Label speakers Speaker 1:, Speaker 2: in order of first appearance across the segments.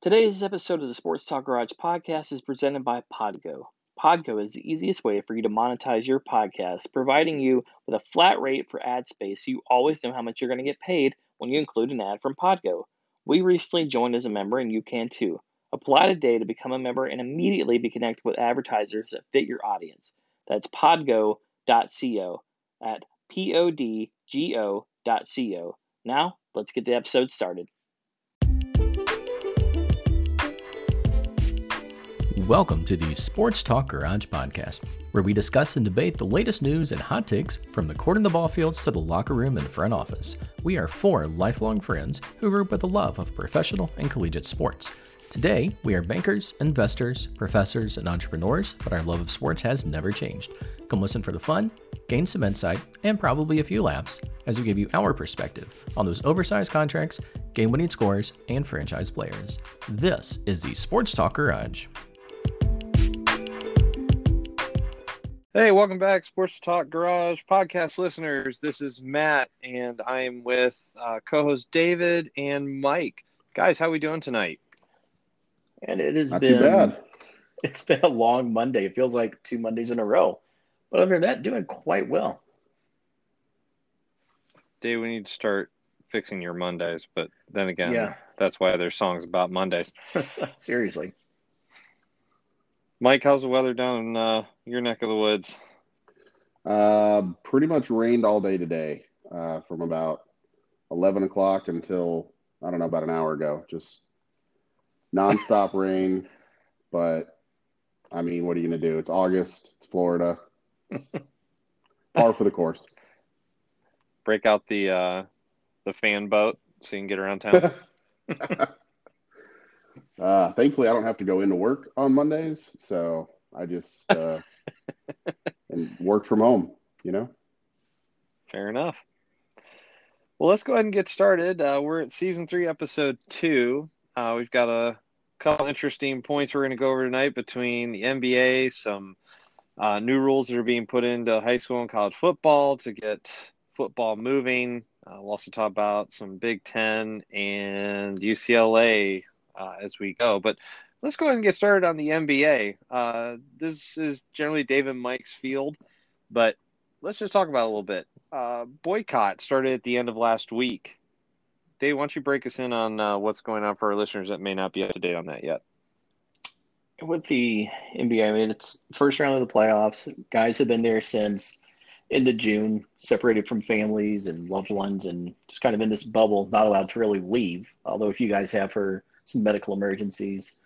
Speaker 1: Today's episode of the Sports Talk Garage podcast is presented by Podgo. Podgo is the easiest way for you to monetize your podcast, providing you with a flat rate for ad space so you always know how much you're going to get paid when you include an ad from Podgo. We recently joined as a member, and you can too. Apply today to become a member and immediately be connected with advertisers that fit your audience. That's podgo.co at podgo.co. Now, let's get the episode started.
Speaker 2: Welcome to the Sports Talk Garage podcast, where we discuss and debate the latest news and hot takes from the court and the ball fields to the locker room and front office. We are four lifelong friends who grew up with a love of professional and collegiate sports. Today, we are bankers, investors, professors, and entrepreneurs, but our love of sports has never changed. Come listen for the fun, gain some insight, and probably a few laughs as we give you our perspective on those oversized contracts, game winning scores, and franchise players. This is the Sports Talk Garage.
Speaker 3: Hey, welcome back, Sports Talk Garage podcast listeners. This is Matt, and I'm with uh, co-host David and Mike. Guys, how are we doing tonight?
Speaker 4: And it has
Speaker 5: Not
Speaker 4: been
Speaker 5: too bad.
Speaker 4: it's been a long Monday. It feels like two Mondays in a row. But other than that, doing quite well.
Speaker 3: Dave, we need to start fixing your Mondays, but then again,
Speaker 4: Yeah.
Speaker 3: that's why there's songs about Mondays.
Speaker 4: Seriously.
Speaker 3: Mike, how's the weather down in uh, your neck of the woods?
Speaker 5: Uh, pretty much rained all day today, uh, from about eleven o'clock until I don't know about an hour ago. Just nonstop rain. But I mean, what are you gonna do? It's August. It's Florida. It's par for the course.
Speaker 3: Break out the uh, the fan boat so you can get around town.
Speaker 5: Uh, thankfully, I don't have to go into work on Mondays, so I just uh, and work from home. You know.
Speaker 3: Fair enough. Well, let's go ahead and get started. Uh, we're at season three, episode two. Uh, we've got a couple interesting points we're going to go over tonight between the NBA, some uh, new rules that are being put into high school and college football to get football moving. Uh, we'll also talk about some Big Ten and UCLA uh, as we go. But let's go ahead and get started on the NBA. Uh, this is generally David Mike's field, but let's just talk about a little bit. Uh, boycott started at the end of last week. Dave, why don't you break us in on uh, what's going on for our listeners that may not be up to date on that yet?
Speaker 4: With the NBA, I mean it's first round of the playoffs. Guys have been there since into June, separated from families and loved ones and just kind of in this bubble, not allowed to really leave. Although a few guys have for some medical emergencies.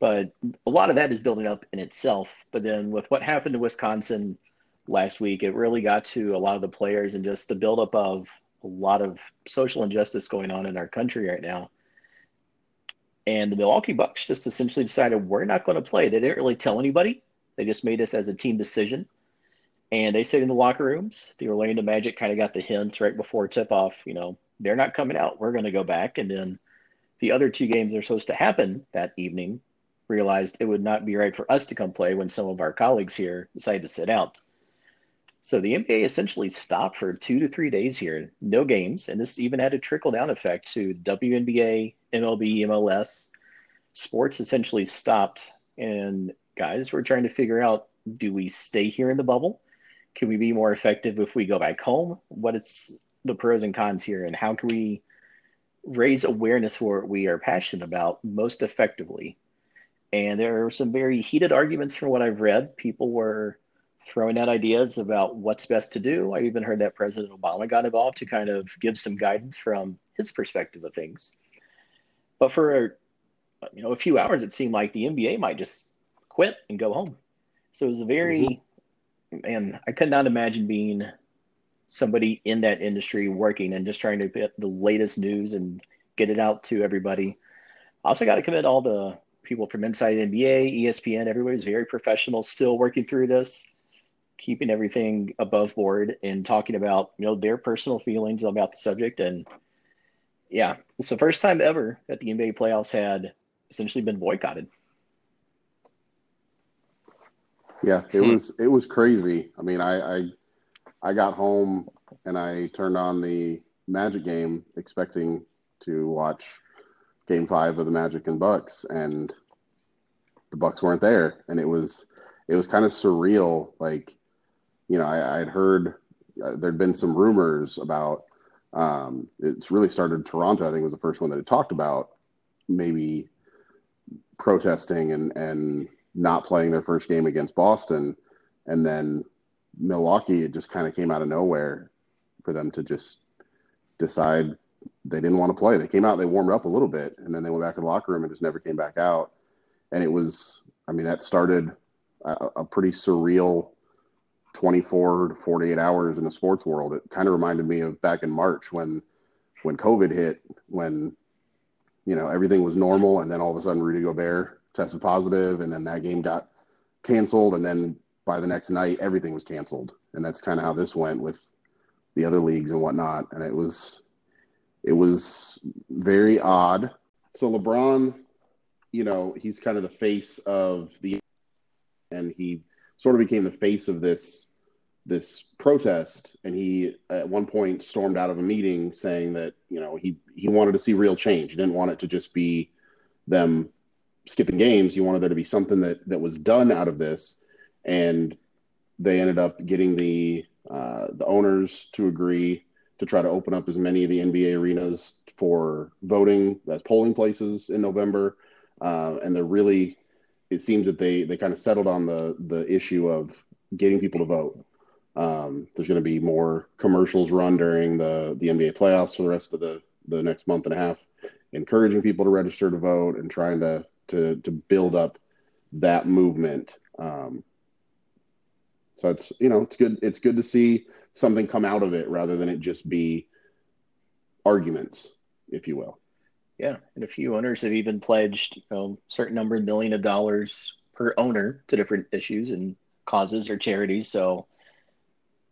Speaker 4: But a lot of that is building up in itself. But then with what happened to Wisconsin last week, it really got to a lot of the players and just the buildup of a lot of social injustice going on in our country right now. And the Milwaukee Bucks just essentially decided we're not going to play. They didn't really tell anybody. They just made this as a team decision. And they said in the locker rooms, the Orlando Magic kind of got the hint right before tip off, you know, they're not coming out. We're going to go back. And then the other two games are supposed to happen that evening realized it would not be right for us to come play when some of our colleagues here decided to sit out. So the NBA essentially stopped for two to three days here, no games, and this even had a trickle down effect to WNBA, MLB, MLS. Sports essentially stopped, and guys were trying to figure out: do we stay here in the bubble? Can we be more effective if we go back home? What is the pros and cons here, and how can we raise awareness for what we are passionate about most effectively? And there are some very heated arguments from what I've read. People were throwing out ideas about what's best to do. I even heard that President Obama got involved to kind of give some guidance from his perspective of things. But for you know a few hours, it seemed like the NBA might just quit and go home. So it was a very, mm-hmm. and I could not imagine being somebody in that industry working and just trying to get the latest news and get it out to everybody. I also got to commend all the people from inside NBA, ESPN, everybody's very professional, still working through this keeping everything above board and talking about you know their personal feelings about the subject. And yeah it's the first time ever that the nba playoffs had essentially been boycotted.
Speaker 5: Yeah it hmm. was it was crazy. I mean i i, I got home and i turned on the magic game expecting to watch Game Five of the Magic and Bucks, and the Bucks weren't there, and it was it was kind of surreal. Like, you know, I, I'd heard uh, there'd been some rumors about. Um, it's really started Toronto. I think was the first one that had talked about maybe protesting and and not playing their first game against Boston, and then Milwaukee. It just kind of came out of nowhere for them to just decide they didn't want to play. They came out, they warmed up a little bit, and then they went back in the locker room and just never came back out. And it was, I mean, that started a, a pretty surreal 24 to 48 hours in the sports world. It kind of reminded me of back in March when when COVID hit, when you know everything was normal, and then all of a sudden Rudy Gobert tested positive, and then that game got canceled, and then by the next night everything was canceled, and that's kind of how this went with the other leagues and whatnot. And it was it was very odd. So LeBron, you know, he's kind of the face of the, and he sort of became the face of this this protest. And he at one point stormed out of a meeting saying that you know he he wanted to see real change. He didn't want it to just be them skipping games. He wanted there to be something that that was done out of this. And they ended up getting the uh, the owners to agree to try to open up as many of the NBA arenas for voting as polling places in November. Uh, and they're really, it seems that they they kind of settled on the the issue of getting people to vote. Um, there's going to be more commercials run during the the NBA playoffs for the rest of the the next month and a half, encouraging people to register to vote and trying to to to build up that movement. Um, so it's you know it's good it's good to see something come out of it rather than it just be arguments, if you will.
Speaker 4: Yeah, and a few owners have even pledged you know, certain number of million of dollars per owner to different issues and causes or charities. So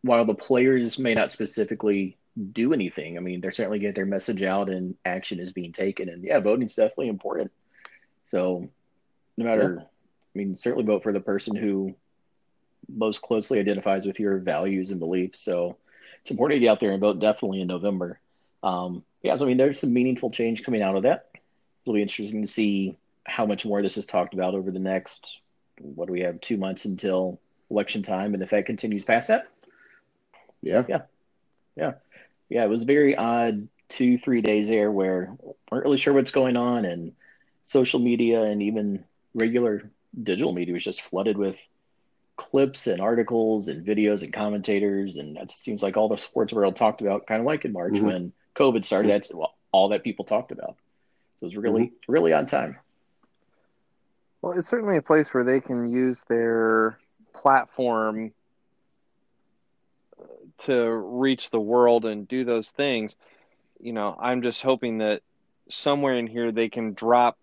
Speaker 4: while the players may not specifically do anything, I mean, they're certainly getting their message out and action is being taken. And yeah, voting is definitely important. So no matter, yeah. I mean, certainly vote for the person who most closely identifies with your values and beliefs. So it's important to get out there and vote definitely in November. Um, yeah, so I mean, there's some meaningful change coming out of that. It'll be interesting to see how much more this is talked about over the next, what do we have, two months until election time, and if that continues past that.
Speaker 5: Yeah.
Speaker 4: Yeah. Yeah. Yeah. It was very odd two, three days there where weren't really sure what's going on, and social media and even regular digital media was just flooded with clips and articles and videos and commentators, and that seems like all the sports world talked about, kind of like in March mm-hmm. when COVID started. That's all that people talked about. So it was really, mm-hmm. really on time.
Speaker 3: Well, it's certainly a place where they can use their platform uh, to reach the world and do those things. You know, I'm just hoping that somewhere in here they can drop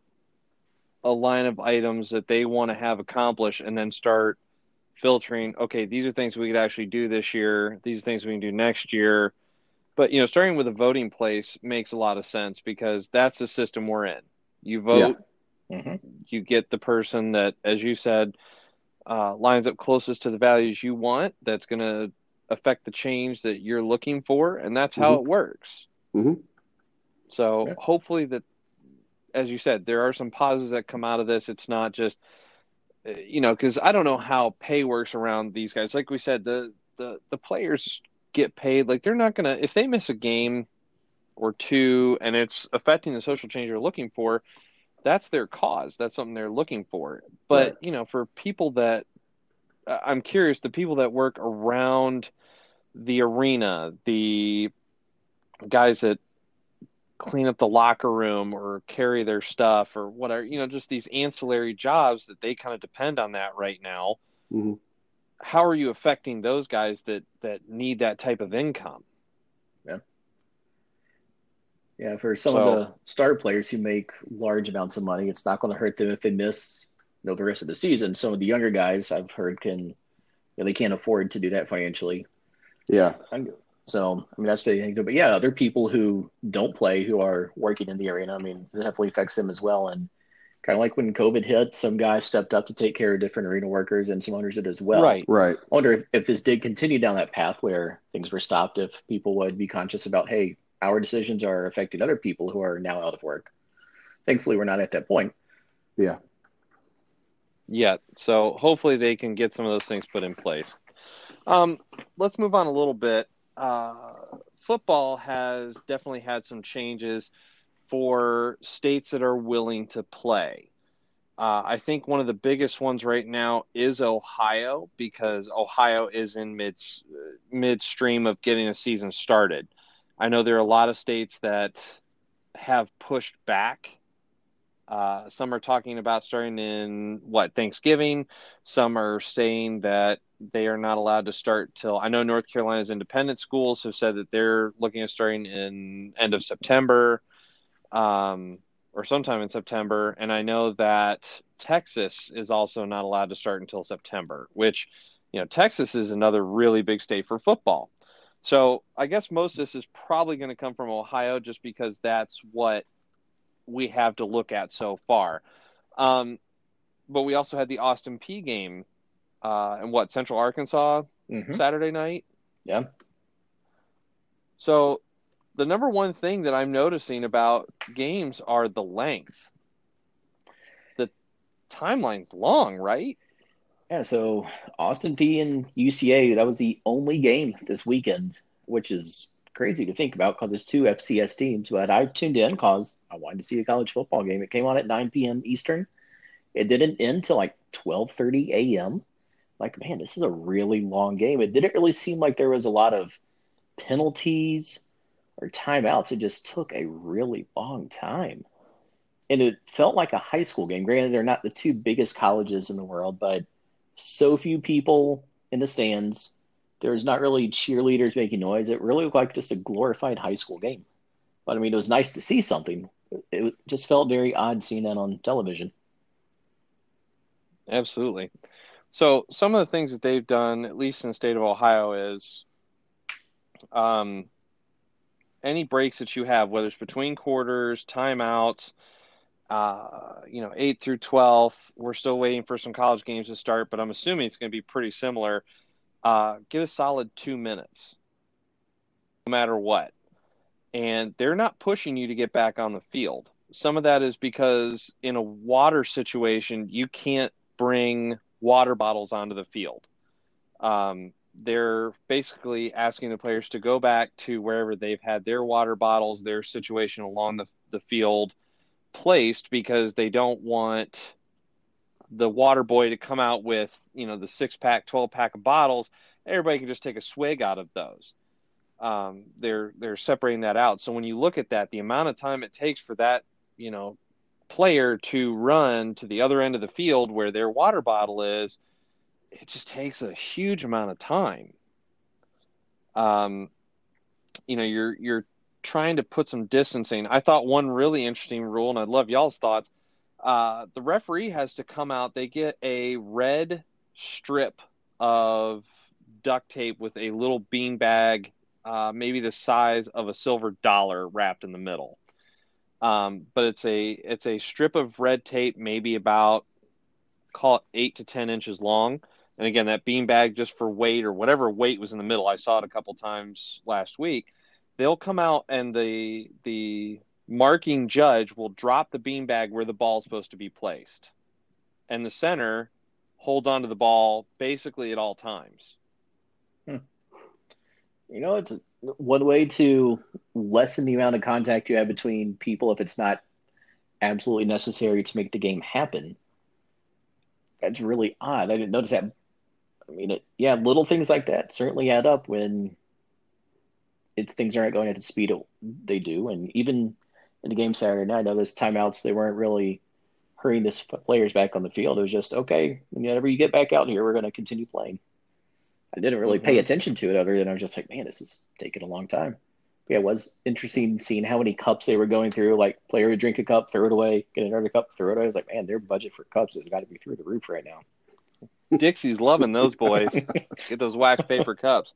Speaker 3: a line of items that they want to have accomplished and then start filtering okay these are things we could actually do this year these are things we can do next year but you know starting with a voting place makes a lot of sense because that's the system we're in you vote yeah. mm-hmm. you get the person that as you said uh, lines up closest to the values you want that's going to affect the change that you're looking for and that's how mm-hmm. it works
Speaker 5: mm-hmm.
Speaker 3: so yeah. hopefully that as you said there are some pauses that come out of this it's not just Uh, you know, because I don't know how pay works around these guys. Like we said, the the the players get paid. Like they're not gonna if they miss a game or two and it's affecting the social change they're looking for. That's their cause. That's something they're looking for. But right. you know, for people that I'm curious, the people that work around the arena, the guys that clean up the locker room or carry their stuff or whatever you know just these ancillary jobs that they kind of depend on that right now.
Speaker 5: Mm-hmm.
Speaker 3: how are you affecting those guys that that need that type of income?
Speaker 4: Yeah. Yeah for some so, of the star players who make large amounts of money it's not going to hurt them if they miss you know the rest of the season. Some of the younger guys i've heard can you know, they can't afford to do that financially.
Speaker 5: Yeah
Speaker 4: so, I mean, that's the thing. But yeah, other people who don't play who are working in the arena, I mean, it definitely affects them as well. And kind of like when COVID hit, some guys stepped up to take care of different arena workers and some owners did as well.
Speaker 3: Right.
Speaker 5: Right.
Speaker 4: I wonder if, if this did continue down that path where things were stopped, if people would be conscious about, hey, our decisions are affecting other people who are now out of work. thankfully, we're not at that point.
Speaker 5: Yeah.
Speaker 3: Yet. So hopefully they can get some of those things put in place. Um, let's move on a little bit. Uh, football has definitely had some changes for states that are willing to play. Uh, I think one of the biggest ones right now is Ohio because Ohio is in mid midstream of getting a season started. I know there are a lot of states that have pushed back. Uh, some are talking about starting in what Thanksgiving. Some are saying that they are not allowed to start till. I know North Carolina's independent schools have said that they're looking at starting in end of September. Um, or sometime in September. And I know that Texas is also not allowed to start until September, which, you know, Texas is another really big state for football. So I guess most of this is probably going to come from Ohio just because that's what we have to look at so far. Um, but we also had the Austin Peay game uh, in what, Central Arkansas mm-hmm. Saturday night?
Speaker 4: Yeah.
Speaker 3: So the number one thing that I'm noticing about games are the length. The timeline's long, right?
Speaker 4: Yeah, so Austin Peay and UCA, that was the only game this weekend, which is crazy to think about because it's two FCS teams. But I tuned in because I wanted to see a college football game. It came on at 9 p.m. Eastern. It didn't end till like 12:30 a.m. Like, man, this is a really long game. It didn't really seem like there was a lot of penalties or timeouts. It just took a really long time. And it felt like a high school game. Granted, they're not the two biggest colleges in the world, but so few people in the stands. There's not really cheerleaders making noise. It really looked like just a glorified high school game. But I mean, it was nice to see something. It just felt very odd seeing that on television.
Speaker 3: Absolutely. So, some of the things that they've done, at least in the state of Ohio, is um, any breaks that you have, whether it's between quarters, timeouts, uh, you know, 8 through 12. We're still waiting for some college games to start, but I'm assuming it's going to be pretty similar. Uh, give a solid two minutes, no matter what. And they're not pushing you to get back on the field. Some of that is because in a water situation, you can't bring water bottles onto the field. Um, they're basically asking the players to go back to wherever they've had their water bottles, their situation along the, the field placed because they don't want the water boy to come out with, you know, the six pack, 12 pack of bottles. Everybody can just take a swig out of those. Um, they're, they're separating that out. So when you look at that, the amount of time it takes for that, you know, player to run to the other end of the field where their water bottle is, it just takes a huge amount of time. Um, you know, you're you're trying to put some distancing. I thought one really interesting rule, and I'd love y'all's thoughts. Uh, the referee has to come out. They get a red strip of duct tape with a little bean bag, uh, maybe the size of a silver dollar, wrapped in the middle. Um, but it's a it's a strip of red tape, maybe about call it eight to ten inches long, and again, that bean bag just for weight or whatever weight was in the middle. I saw it a couple times last week. They'll come out and the the marking judge will drop the beanbag where the ball is supposed to be placed. And the center holds onto the ball basically at all times.
Speaker 4: Hmm. You know, it's one way to lessen the amount of contact you have between people if it's not absolutely necessary to make the game happen. That's really odd. I didn't notice that I mean, it, yeah, little things like that certainly add up when it's things aren't going at the speed they do. And even in the game Saturday night, I those timeouts, they weren't really hurrying the players back on the field. It was just, okay, whenever you get back out here, we're going to continue playing. I didn't really pay mm-hmm. attention to it other than I was just like, man, this is taking a long time. But yeah, it was interesting seeing how many cups they were going through. Like, player would drink a cup, throw it away, get another cup, throw it away. I was like, man, their budget for cups has got to be through the roof right now.
Speaker 3: Dixie's loving those boys. Get those wax paper cups.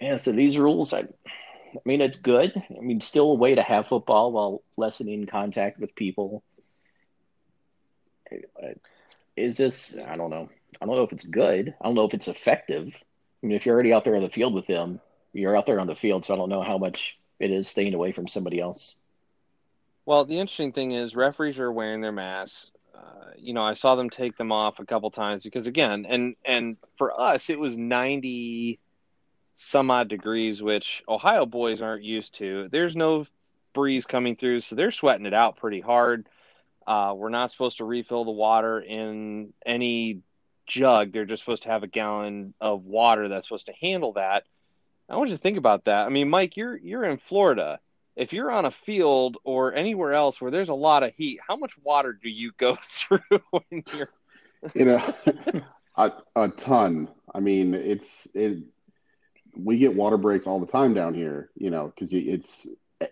Speaker 4: Yeah, so these rules, I, I mean, it's good. I mean, still a way to have football while lessening contact with people. Is this? I don't know. I don't know if it's good. I don't know if it's effective. I mean, if you're already out there on the field with them, you're out there on the field, so I don't know how much it is staying away from somebody else.
Speaker 3: Well, the interesting thing is referees are wearing their masks. Uh, you know, I saw them take them off a couple times because again, and and for us it was 90 some odd degrees which Ohio boys aren't used to. There's no breeze coming through, so they're sweating it out pretty hard. Uh, we're not supposed to refill the water in any jug. They're just supposed to have a gallon of water that's supposed to handle that. I want you to think about that. I mean, Mike, you're you're in Florida if you're on a field or anywhere else where there's a lot of heat, how much water do you go through when you're
Speaker 5: you know a, a ton. I mean, it's it we get water breaks all the time down here, you know, cuz it's eh,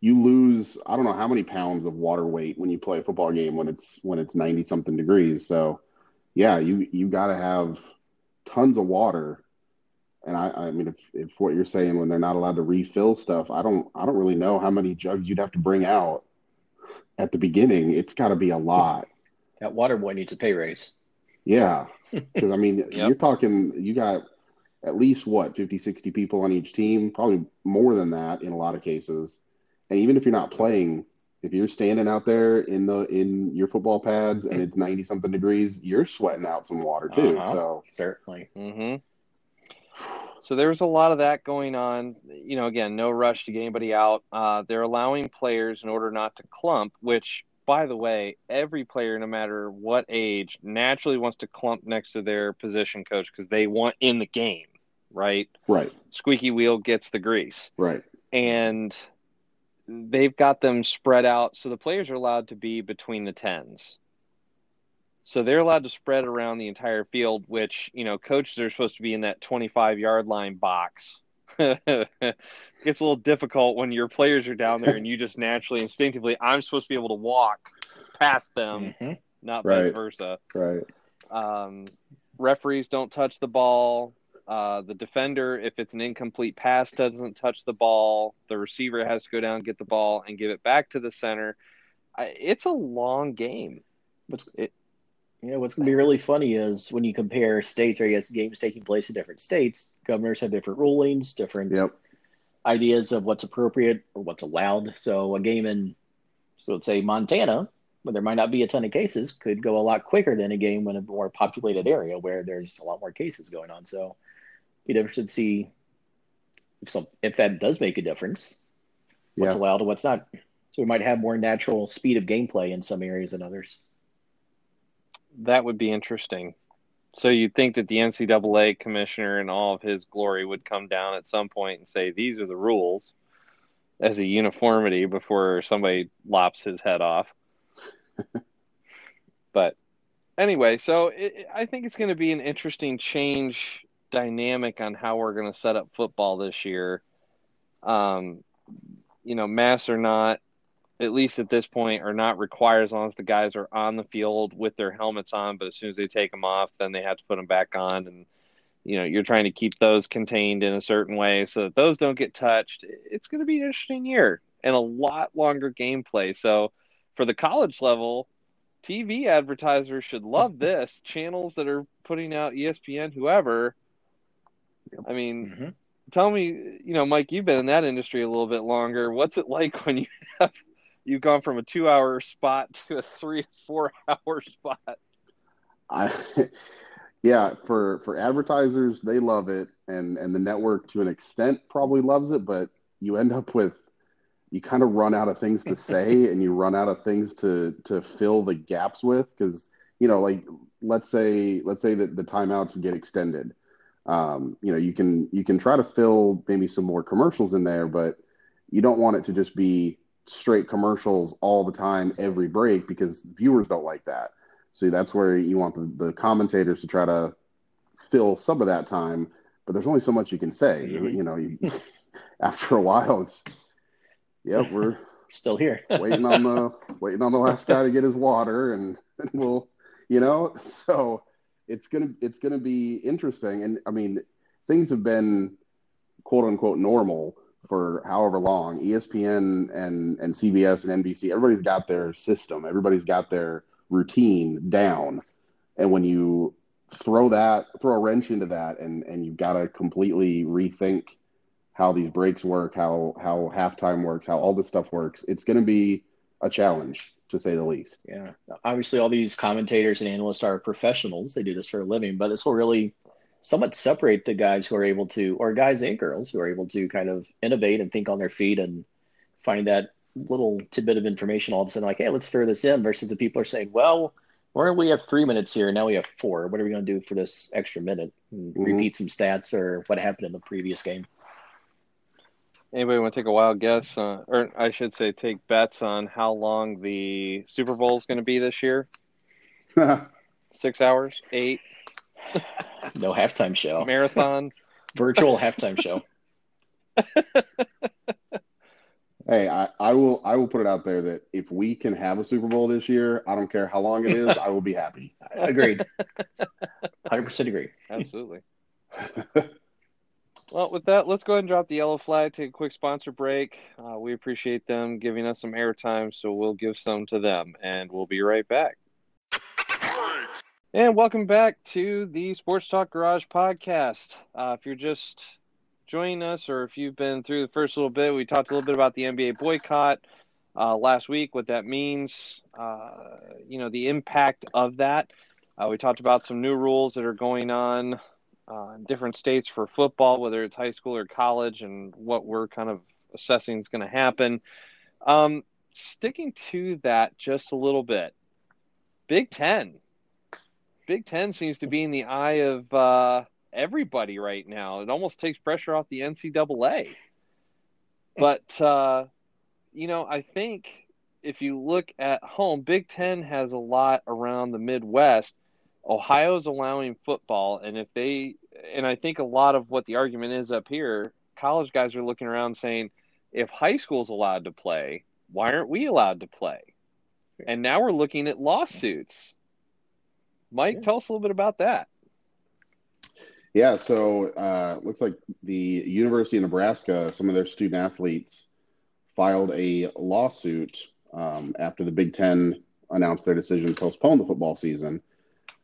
Speaker 5: you lose I don't know how many pounds of water weight when you play a football game when it's when it's 90 something degrees. So, yeah, you you got to have tons of water and I, I mean, if, if what you're saying when they're not allowed to refill stuff, I don't, I don't really know how many jugs you'd have to bring out at the beginning. It's got to be a lot.
Speaker 4: That water boy needs a pay raise.
Speaker 5: Yeah, because I mean, yep. you're talking, you got at least what 50, 60 people on each team, probably more than that in a lot of cases. And even if you're not playing, if you're standing out there in the in your football pads and it's 90 something degrees, you're sweating out some water too. Uh-huh. So
Speaker 4: certainly.
Speaker 3: Mm-hmm. So there's a lot of that going on. You know, again, no rush to get anybody out. Uh, they're allowing players in order not to clump, which, by the way, every player, no matter what age, naturally wants to clump next to their position coach because they want in the game, right?
Speaker 5: Right.
Speaker 3: Squeaky wheel gets the grease.
Speaker 5: Right.
Speaker 3: And they've got them spread out. So the players are allowed to be between the tens. So they're allowed to spread around the entire field, which, you know, coaches are supposed to be in that 25 yard line box. Gets a little difficult when your players are down there and you just naturally, instinctively, I'm supposed to be able to walk past them, mm-hmm. not right. vice versa.
Speaker 5: Right.
Speaker 3: Um, referees don't touch the ball. Uh, the defender, if it's an incomplete pass, doesn't touch the ball. The receiver has to go down, get the ball, and give it back to the center. I, it's a long game.
Speaker 4: What's it, you know, what's going to be really funny is when you compare states, or I guess games taking place in different states, governors have different rulings, different
Speaker 5: yep.
Speaker 4: ideas of what's appropriate or what's allowed. So a game in, so let's say Montana, where there might not be a ton of cases, could go a lot quicker than a game in a more populated area where there's a lot more cases going on. So you'd interested to see if some if that does make a difference, what's yeah. allowed and what's not. So we might have more natural speed of gameplay in some areas than others.
Speaker 3: That would be interesting. So you'd think that the NCAA commissioner in all of his glory would come down at some point and say, these are the rules as a uniformity before somebody lops his head off. but anyway, so it, I think it's going to be an interesting change dynamic on how we're going to set up football this year. Um, you know, masks or not, at least at this point, are not required as long as the guys are on the field with their helmets on. But as soon as they take them off, then they have to put them back on. And, you know, you're trying to keep those contained in a certain way so that those don't get touched. It's going to be an interesting year and a lot longer gameplay. So for the college level, TV advertisers should love this. Channels that are putting out ESPN, whoever. I mean, mm-hmm. tell me, you know, Mike, you've been in that industry a little bit longer. What's it like when you have you've gone from a two hour spot to a three four hour spot
Speaker 5: i yeah for for advertisers they love it and and the network to an extent probably loves it but you end up with you kind of run out of things to say and you run out of things to to fill the gaps with because you know like let's say let's say that the timeouts get extended um, you know you can you can try to fill maybe some more commercials in there but you don't want it to just be straight commercials all the time, every break, because viewers don't like that. So that's where you want the, the commentators to try to fill some of that time, but there's only so much you can say. Mm-hmm. You, know, you, after a while, it's yeah, we're
Speaker 4: still here,
Speaker 5: waiting on the waiting on the last guy to get his water, and, and we'll, you know, so it's gonna it's gonna be interesting. And I mean, things have been quote unquote normal for however long. ESPN and and CBS and NBC, everybody's got their system, everybody's got their routine down, and when you throw that throw a wrench into that, and and you've got to completely rethink how these breaks work, how how halftime works, how all this stuff works. It's going to be a challenge to say the least.
Speaker 4: Yeah. Obviously, all these commentators and analysts are professionals. They do this for a living, but this will really somewhat separate the guys who are able to, or guys and girls who are able to kind of innovate and think on their feet and find that little tidbit of information all of a sudden, like, hey, let's throw this in, versus the people are saying, well, or we have three minutes here, now we have four. What are we going to do for this extra minute? Mm-hmm. Repeat some stats or what happened in the previous game.
Speaker 3: Anybody want to take a wild guess, uh, or I should say, take bets on how long the Super Bowl is going to be this year? Six hours, eight.
Speaker 4: no halftime show.
Speaker 3: Marathon.
Speaker 4: Virtual halftime show.
Speaker 5: Hey, I, I will I will put it out there that if we can have a Super Bowl this year, I don't care how long it is, I will be happy.
Speaker 4: Agreed. Hundred percent agree.
Speaker 3: Absolutely. Well, with that, let's go ahead and drop the yellow flag. Take a quick sponsor break. Uh, we appreciate them giving us some airtime, so we'll give some to them, and we'll be right back. And welcome back to the Sports Talk Garage podcast. Uh, if you're just joining us, or if you've been through the first little bit, we talked a little bit about the NBA boycott uh, last week, what that means, uh, you know, the impact of that. Uh, we talked about some new rules that are going on uh, in different states for football, whether it's high school or college, and what we're kind of assessing is going to happen. Um, sticking to that just a little bit, Big Ten. Big Ten seems to be in the eye of uh, everybody right now. It almost takes pressure off the NCAA. But uh, you know, I think if you look at home, Big Ten has a lot around the Midwest. Ohio's allowing football, and if they, and I think a lot of what the argument is up here, college guys are looking around saying, if high school's allowed to play, why aren't we allowed to play? And now we're looking at lawsuits. Mike, yeah. tell us a little bit about that.
Speaker 5: Yeah, so uh, looks like the University of Nebraska, some of their student athletes filed a lawsuit um, after the Big Ten announced their decision to postpone the football season.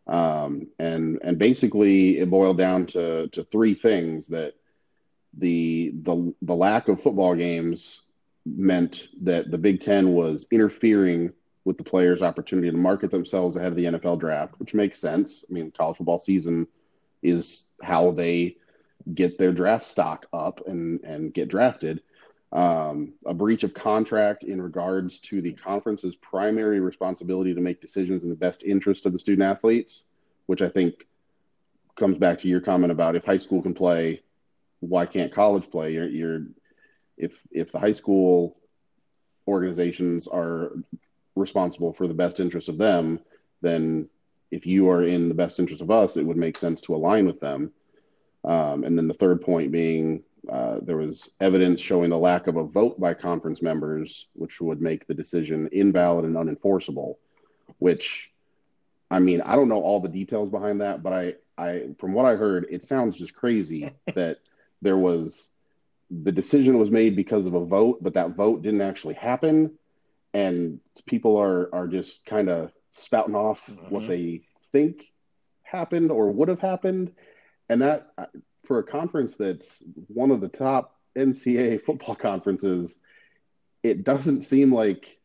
Speaker 5: Um, and and basically, it boiled down to to three things that the the the lack of football games meant that the Big Ten was interfering with the players' opportunity to market themselves ahead of the NFL draft, which makes sense. I mean, college football season is how they get their draft stock up and and get drafted. Um, a breach of contract in regards to the conference's primary responsibility to make decisions in the best interest of the student athletes, which I think comes back to your comment about if high school can play, why can't college play? You're, you're if if the high school organizations are responsible for the best interest of them, then if you are in the best interest of us, it would make sense to align with them. Um, and then the third point being uh, there was evidence showing the lack of a vote by conference members, which would make the decision invalid and unenforceable. Which, I mean, I don't know all the details behind that, but I, I from what I heard, it sounds just crazy that there was the decision was made because of a vote, but that vote didn't actually happen, and people are are just kind of spouting off mm-hmm. what they think happened or would have happened. And that, for a conference that's one of the top NCAA football conferences, it doesn't seem like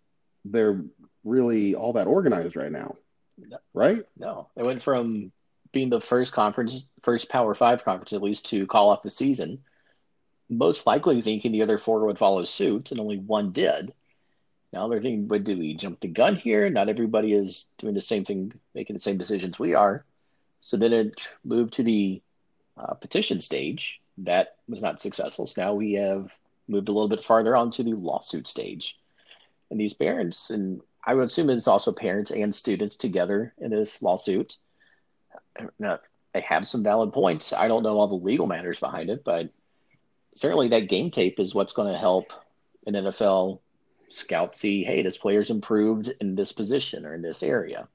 Speaker 5: they're really all that organized right now. No. Right?
Speaker 4: No. It went from being the first conference, first Power Five conference at least, to call off the season. Most likely thinking the other four would follow suit, and only one did. Now they're thinking, but do we jump the gun here? Not everybody is doing the same thing, making the same decisions we are. So then it moved to the uh, petition stage. That was not successful. So now we have moved a little bit farther onto the lawsuit stage. And these parents, and I would assume it's also parents and students together in this lawsuit. Now, they have some valid points. I don't know all the legal matters behind it, but certainly that game tape is what's going to help an NFL scout see, hey, this player's improved in this position or in this area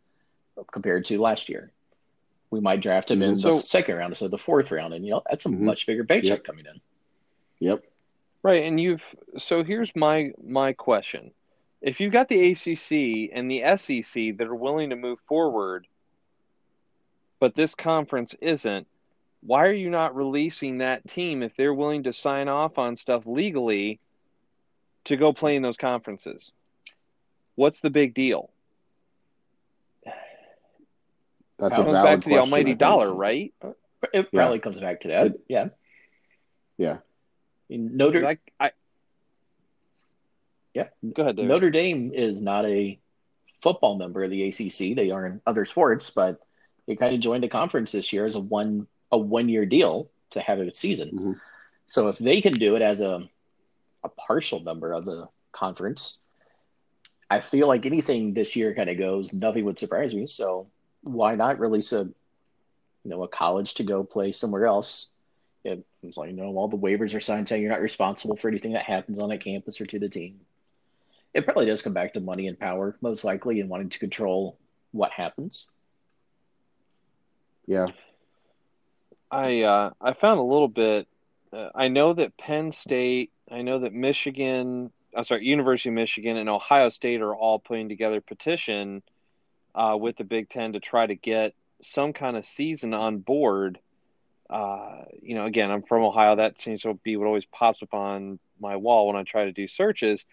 Speaker 4: compared to last year. We might draft him in so, the second round instead of the fourth round, and you know that's a mm-hmm. much bigger paycheck yep. coming in.
Speaker 5: Yep.
Speaker 3: Right, and you've so here's my my question: If you've got the ACC and the SEC that are willing to move forward, but this conference isn't, why are you not releasing that team if they're willing to sign off on stuff legally to go play in those conferences? What's the big deal?
Speaker 5: That's
Speaker 3: It
Speaker 5: a
Speaker 3: comes
Speaker 5: valid
Speaker 3: back to the
Speaker 5: question, I
Speaker 3: almighty dollar, right?
Speaker 4: It
Speaker 5: Yeah.
Speaker 4: probably comes back to that.
Speaker 5: It-
Speaker 4: yeah.
Speaker 5: Yeah.
Speaker 4: I mean, Notre
Speaker 3: Like I,
Speaker 4: Yeah.
Speaker 3: Go ahead, David.
Speaker 4: Notre Dame is not a football member of the ACC. They are in other sports, but they kind of joined the conference this year as a one a one year deal to have a season.
Speaker 5: Mhm.
Speaker 4: So if they can do it as a a partial member of the conference, I feel like anything this year kind of goes. Nothing would surprise me. So why not release a you know a college to go play somewhere else? It, it's like you know all the waivers are signed saying you're not responsible for anything that happens on that campus or to the team it probably does come back to money and power, most likely, and wanting to control what happens.
Speaker 5: Yeah.
Speaker 3: I uh, I found a little bit. Uh, I know that Penn State, I know that Michigan, I'm sorry, University of Michigan and Ohio State are all putting together a petition uh, with the Big Ten to try to get some kind of season on board. Uh, you know, again, I'm from Ohio. That seems to be what always pops up on my wall when I try to do searches.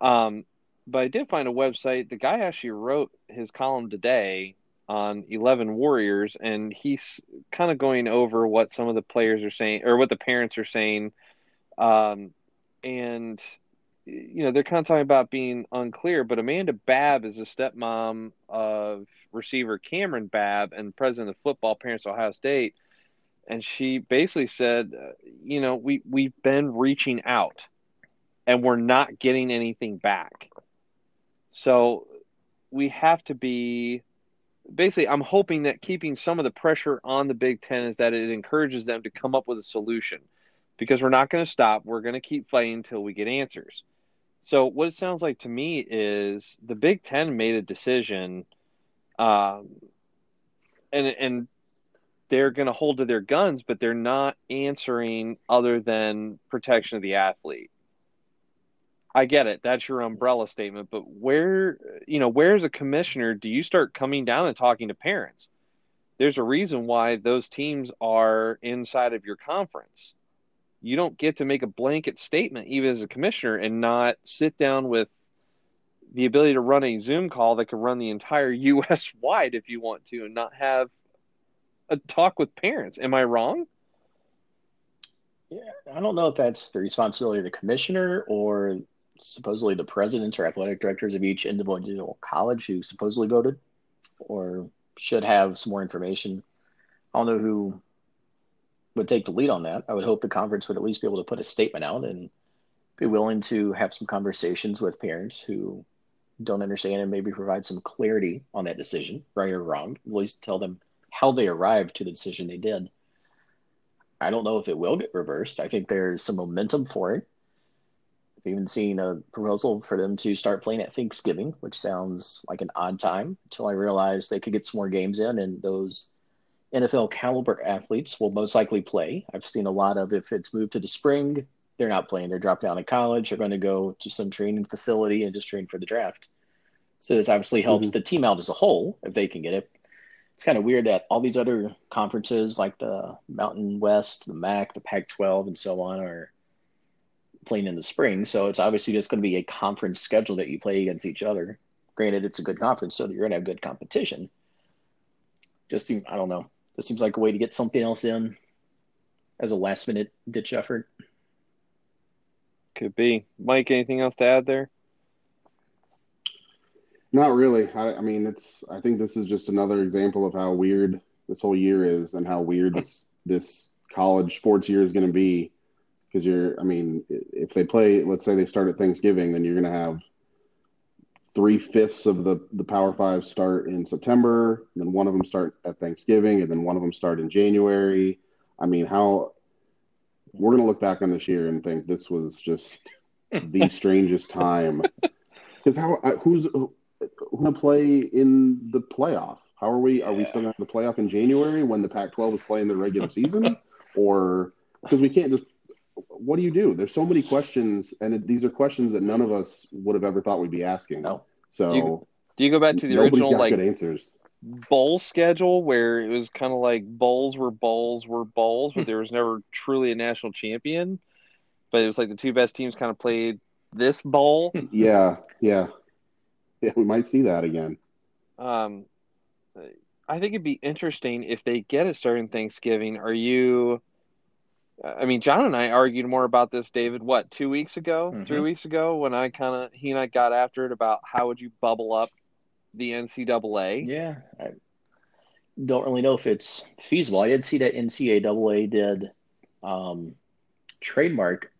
Speaker 3: Um, but I did find a website. The guy actually wrote his column today on 11 Warriors, and he's kind of going over what some of the players are saying or what the parents are saying. Um, and, you know, they're kind of talking about being unclear, but Amanda Babb is a stepmom of receiver Kamryn Babb and president of football parents Ohio State. And she basically said, uh, you know, we, we've been reaching out and we're not getting anything back. So we have to be basically I'm hoping that keeping some of the pressure on the Big 10 is that it encourages them to come up with a solution because we're not going to stop. We're going to keep fighting until we get answers. So what it sounds like to me is the Big 10 made a decision um, and and they're going to hold to their guns but they're not answering other than protection of the athlete. I get it. That's your umbrella statement, but where, you know, where as a commissioner do you start coming down and talking to parents? There's a reason why those teams are inside of your conference. You don't get to make a blanket statement, even as a commissioner, and not sit down with the ability to run a Zoom call that could run the entire U.S. wide if you want to, and not have a talk with parents. Am I wrong?
Speaker 4: Yeah, I don't know if that's the responsibility of the commissioner or supposedly the presidents or athletic directors of each individual college who supposedly voted or should have some more information. I don't know who would take the lead on that. I would hope the conference would at least be able to put a statement out and be willing to have some conversations with parents who don't understand and maybe provide some clarity on that decision, right or wrong. At least tell them how they arrived to the decision they did. I don't know if it will get reversed. I think there's some momentum for it. I've even seen a proposal for them to start playing at Thanksgiving, which sounds like an odd time until I realized they could get some more games in and those NFL caliber athletes will most likely play. I've seen a lot of if it's moved to the spring, they're not playing. They're dropped down to college. They're going to go to some training facility and just train for the draft. So this obviously helps
Speaker 5: Mhm.
Speaker 4: the team out as a whole if they can get it. It's kind of weird that all these other conferences like the Mountain West, the MAC, the Pac 12, and so on are playing in the spring. So it's obviously just going to be a conference schedule that you play against each other. Granted, it's a good conference, so you're going to have good competition. Just seem, I don't know. This seems like a way to get something else in as a last minute ditch effort.
Speaker 3: Could be. Mike, anything else to add there?
Speaker 5: Not really. I, I mean, it's. I think this is just another example of how weird this whole year is, and how weird this this college sports year is going to be. Because you're, I mean, if they play, let's say they start at Thanksgiving, then you're going to have three fifths of the the Power Five start in September, and then one of them start at Thanksgiving, and then one of them start in January. I mean, how we're going to look back on this year and think this was just the strangest time. Because how uh, who's who going to play in the playoff? How are we? Are we still going to have the playoff in January when the Pac-12 is playing the regular season, or because we can't just? What do you do? There's so many questions, and it, these are questions that none of us would have ever thought we'd be asking.
Speaker 4: No.
Speaker 5: So
Speaker 3: You- Do you go back to the original like
Speaker 5: good answers.
Speaker 3: bowl schedule where it was kind of like bowls were bowls were bowls, but there was never truly a national champion. But it was like the two best teams kind of played this bowl.
Speaker 5: Yeah, yeah. Yeah, we might see that again.
Speaker 3: Um, I think it'd be interesting if they get it starting Thanksgiving. Are you? I mean, John and I argued more about this, David. What two weeks ago,
Speaker 4: Mhm.
Speaker 3: three weeks ago, when I kind of he and I got after it about how would you bubble up the NCAA?
Speaker 4: Yeah, I don't really know if it's feasible. I did see that NCAA did um, trademark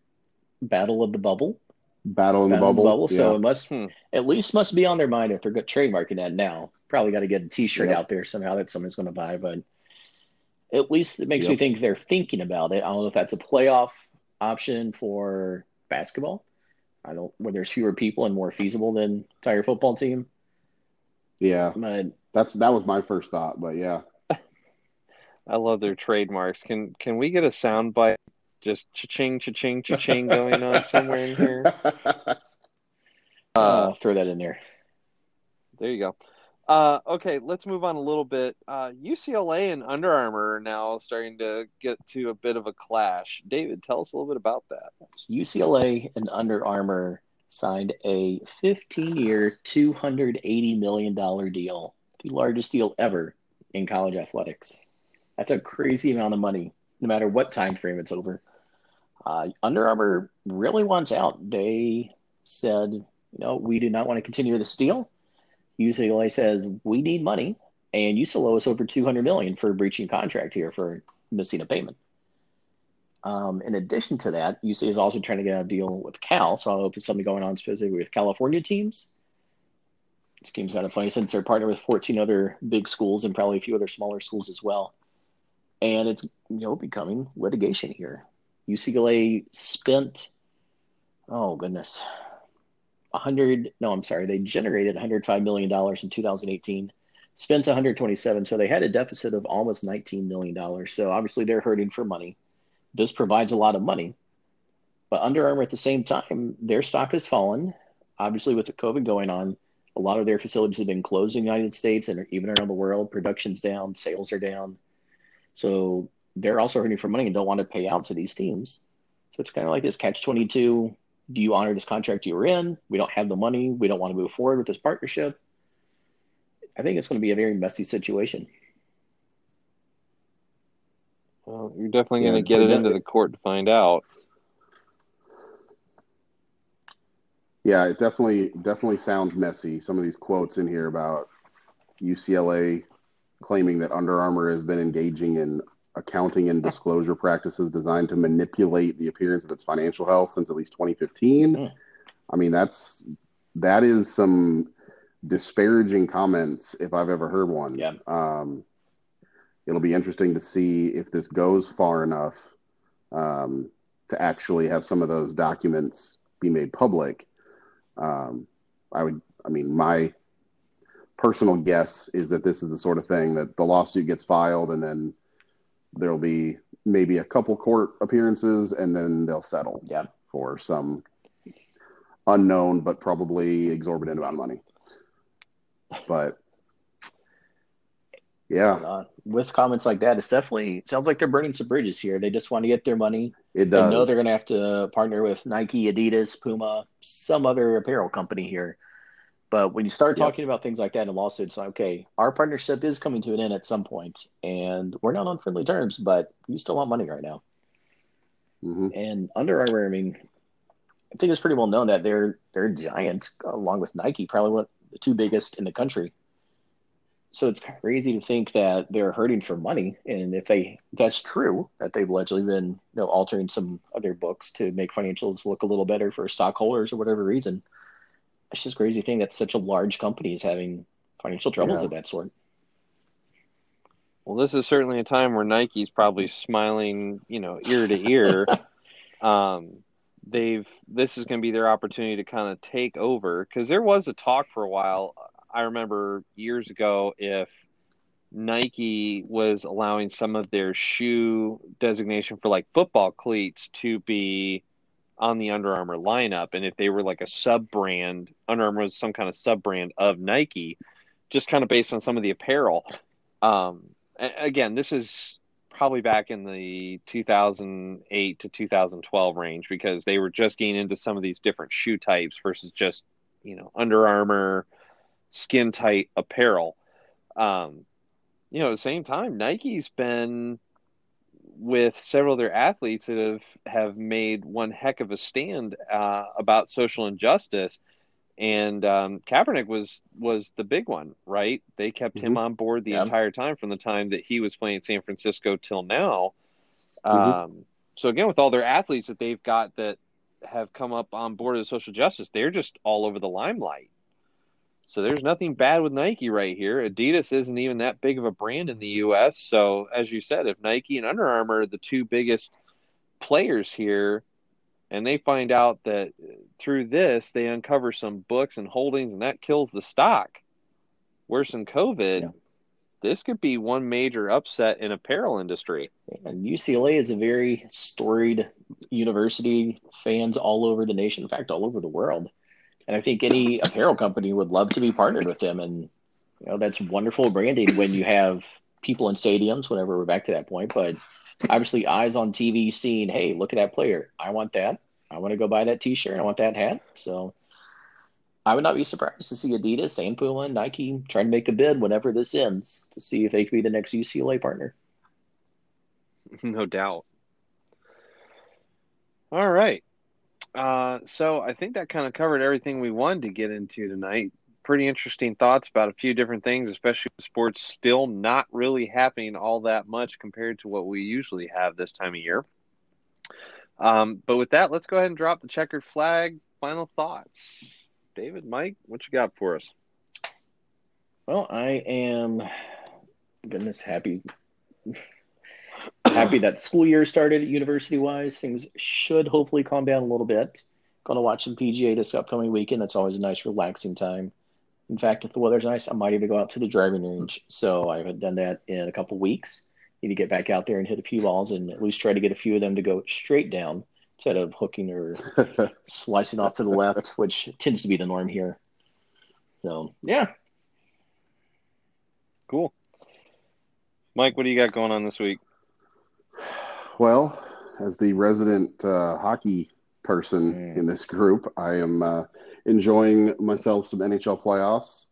Speaker 4: Battle of the Bubble.
Speaker 5: Battle in the
Speaker 4: Battle of
Speaker 5: bubble.
Speaker 4: So
Speaker 5: yeah.
Speaker 4: it must
Speaker 3: Hmm.
Speaker 4: at least must be on their mind if they're good trademarking that now. Probably got to get a T-shirt
Speaker 5: Yep.
Speaker 4: out there somehow that someone's going to buy, but at least it makes me think they're thinking about it. I don't know if that's a playoff option for basketball. I don't where there's fewer people and more feasible than entire football team.
Speaker 5: yeah,
Speaker 4: But
Speaker 5: that's that was my first thought, but yeah.
Speaker 3: I love their trademarks. Can can we get a sound bite? Just cha-ching, cha-ching, cha-ching going on somewhere in here. Uh,
Speaker 4: I'll throw that in there.
Speaker 3: There you go. Uh, okay, let's move on a little bit. Uh, UCLA and Under Armour are now starting to get to a bit of a clash. David, tell us a little bit about that.
Speaker 4: UCLA and Under Armour signed a 15 year, $280 million deal, the largest deal ever in college athletics. That's a crazy amount of money, no matter what time frame it's over. Uh, Under Armour really wants out. They said, you know, we do not want to continue this deal. UCLA says we need money, and you still owe us over 200 million for breaching contract here for missing a payment. Um, in addition to that, UC is also trying to get a deal with Cal. So I if there's something going on specifically with California teams. This game's kind of funny since they're partnered with 14 other big schools and probably a few other smaller schools as well. And it's you know becoming litigation here. UCLA spent oh goodness, 100 no I'm sorry they generated 105 million dollars in 2018, spent 127, so they had a deficit of almost 19 million dollars. So obviously they're hurting for money this provides a lot of money. But Under Armour at the same time, their stock has fallen. Obviously, with the COVID going on, a lot of their facilities have been closed in the United States and even around the world. Production's down, sales are down. So they're also hurting for money and don't want to pay out to these teams. So it's kind of like this catch 22. Do you honor this contract you were in? We don't have the money. We don't want to move forward with this partnership. I think it's going to be a very messy situation.
Speaker 3: Well, you're definitely
Speaker 5: Yeah,
Speaker 3: going to get it
Speaker 5: that-
Speaker 3: into the court to find out.
Speaker 5: Yeah, it definitely definitely sounds messy. Some of these quotes in here about UCLA claiming that Under Armour has been engaging in accounting and disclosure practices designed to manipulate the appearance of its financial health since at least 2015.
Speaker 4: Mm.
Speaker 5: I mean, that's that is some disparaging comments if I've ever heard one.
Speaker 4: Yeah.
Speaker 5: Um, it'll be interesting to see if this goes far enough um, to actually have some of those documents be made public. Um, I would, I mean, my personal guess is that this is the sort of thing that the lawsuit gets filed and then there'll be maybe a couple court appearances and then they'll settle
Speaker 4: Yeah.
Speaker 5: for some unknown but probably exorbitant amount of money. But yeah,
Speaker 4: with comments like that, it's definitely sounds like they're burning some bridges here. They just want to get their money.
Speaker 5: it
Speaker 4: They
Speaker 5: does.
Speaker 4: know they're going to have to partner with Nike, Adidas, Puma, some other apparel company here. But when you start
Speaker 5: Yep.
Speaker 4: talking about things like that in lawsuits, like, okay, our partnership is coming to an end at some point, and we're not on friendly terms, but you still want money right now.
Speaker 5: hmm
Speaker 4: And Under Armour, I mean, I think it's pretty well known that they're they're giant, along with Nike, probably one of the two biggest in the country. So it's crazy to think that they're hurting for money, and if they that's true, that they've allegedly been you know altering some other books to make financials look a little better for stockholders or whatever reason. It's just a crazy thing that such a large company is having financial troubles
Speaker 5: Yeah.
Speaker 4: of that sort.
Speaker 3: Well, this is certainly a time where Nike's probably smiling, you know, ear to ear. um, they've this is going to be their opportunity to kind of take over because there was a talk for a while. I remember years ago if Nike was allowing some of their shoe designation for like football cleats to be on the Under Armour lineup, and if they were like a sub brand, Under Armour was some kind of sub brand of Nike, just kind of based on some of the apparel. Um, again, this is probably back in the 2008 to 2012 range because they were just getting into some of these different shoe types versus just you know Under Armour, skin tight apparel. Um, you know, at the same time, Nike's been with several of their athletes that have have made one heck of a stand uh, about social injustice. And um, Kaepernick was was the big one, right? They kept mm-hmm. him on board the yeah. entire time from the time that he was playing San Francisco till now. Mm-hmm. Um, so again, with all their athletes that they've got that have come up on board of social justice, they're just all over the limelight. So there's nothing bad with Nike right here. Adidas isn't even that big of a brand in the US. So as you said, if Nike and Under Armour are the two biggest players here, and they find out that through this they uncover some books and holdings and that kills the stock worse than COVID, yeah. this could be one major upset in apparel industry.
Speaker 4: And UCLA is a very storied university, fans all over the nation, in fact, all over the world and I think any apparel company would love to be partnered with them. And you know that's wonderful branding when you have people in stadiums. Whenever we're back to that point, but obviously eyes on TV seeing, hey, look at that player. I want that. I want to go buy that T-shirt. I want that hat. So I would not be surprised to see Adidas, and Puma, and Nike trying to make a bid whenever this ends to see if they could be the next UCLA partner.
Speaker 3: No doubt. All right. Uh, so I think that kind of covered everything we wanted to get into tonight. Pretty interesting thoughts about a few different things, especially sports still not really happening all that much compared to what we usually have this time of year. Um, but with that, let's go ahead and drop the checkered flag. Final thoughts, David, Mike, what you got for us?
Speaker 4: Well, I am goodness happy happy that school year started university wise. Things should hopefully calm down a little bit. Going to watch some PGA this upcoming weekend. That's always a nice, relaxing time. In fact, if the weather's nice, I might even go out to the driving range. So I haven't done that in a couple weeks. Need to get back out there and hit a few balls and at least try to get a few of them to go straight down instead of hooking or slicing off to the left, which tends to be the norm here. So yeah.
Speaker 3: Cool. Mike, what do you got going on this week?
Speaker 5: Well, as the resident uh, hockey person mm. in this group, I am uh, enjoying myself some NHL playoffs.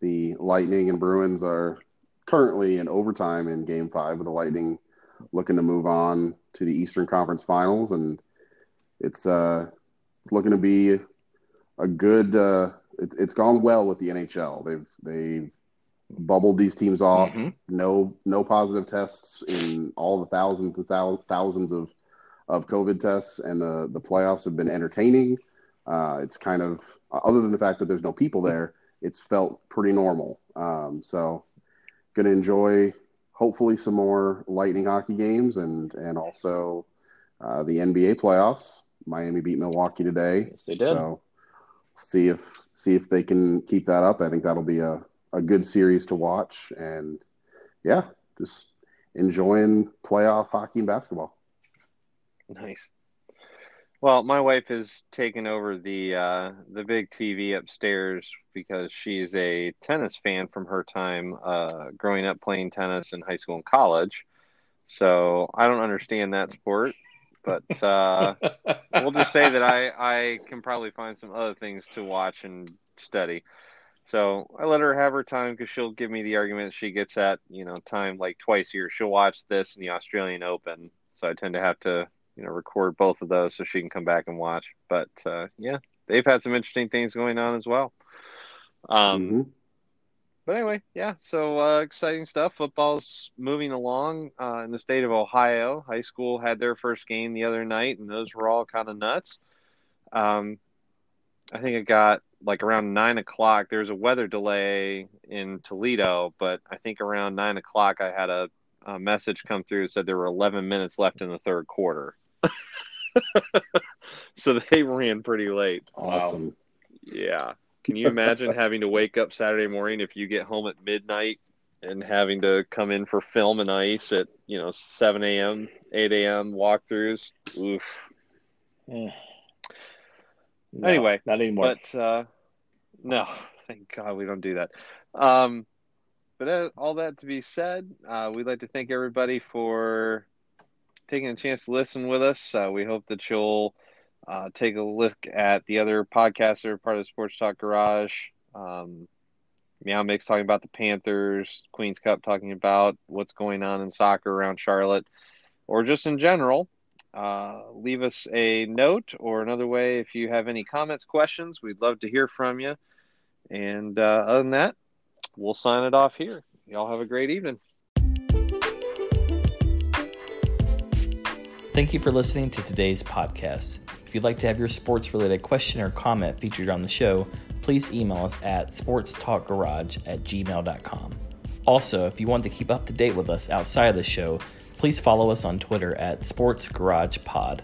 Speaker 5: The Lightning and Bruins are currently in overtime in Game Five, with the Lightning looking to move on to the Eastern Conference Finals, and it's uh, it's looking to be a good. Uh, it, it's gone well with the NHL. They've they've bubbled these teams off. Mm-hmm. No, no positive tests in all the thousands and thousands of of COVID tests, and the the playoffs have been entertaining. Uh, it's kind of other than the fact that there's no people there, it's felt pretty normal. Um, so, gonna enjoy hopefully some more Lightning hockey games and and also uh, the NBA playoffs. Miami beat Milwaukee today.
Speaker 4: Yes, they did.
Speaker 5: So, see if see if they can keep that up. I think that'll be a a good series to watch, and yeah, just enjoying playoff hockey and basketball.
Speaker 3: Nice. Well, my wife has taken over the uh, the big TV upstairs because she's a tennis fan from her time uh, growing up playing tennis in high school and college. So I don't understand that sport, but uh, we'll just say that I I can probably find some other things to watch and study. So I let her have her time because she'll give me the argument she gets at, you know, time like twice a year. She'll watch this in the Australian Open. So I tend to have to, you know, record both of those so she can come back and watch. But uh, yeah, they've had some interesting things going on as well. Um, mm-hmm. But anyway, yeah, so uh, exciting stuff. Football's moving along uh, in the state of Ohio. High school had their first game the other night, and those were all kind of nuts. Um, I think it got like around nine o'clock. There was a weather delay in Toledo, but I think around nine o'clock I had a, a message come through that said there were 11 minutes left in the third quarter. so they ran pretty late.
Speaker 5: Awesome.
Speaker 3: Yeah. Can you imagine having to wake up Saturday morning if you get home at midnight and having to come in for film and ice at you know 7 a.m., 8 a.m. walkthroughs? Oof.
Speaker 4: Yeah.
Speaker 3: No, anyway,
Speaker 4: not anymore.
Speaker 3: But uh, no, thank God we don't do that. Um, but all that to be said, uh, we'd like to thank everybody for taking a chance to listen with us. Uh, we hope that you'll uh, take a look at the other podcasts that are part of Sports Talk Garage. Um, Meow Mix talking about the Panthers, Queens Cup talking about what's going on in soccer around Charlotte, or just in general, uh, leave us a note or another way if you have any comments, questions. We'd love to hear from you. And uh, other than that, we'll sign it off here. Y'all have a great evening.
Speaker 2: Thank you for listening to today's podcast. If you'd like to have your sports related question or comment featured on the show, please email us at sportstalkgarage at gmail.com. Also, if you want to keep up to date with us outside of the show, please follow us on Twitter at SportsGaragePod.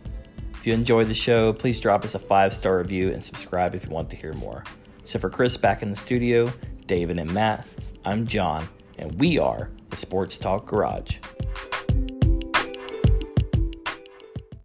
Speaker 2: If you enjoy the show, please drop us a five star review and subscribe if you want to hear more. So, for Chris back in the studio, David and Matt, I'm John, and we are the Sports Talk Garage.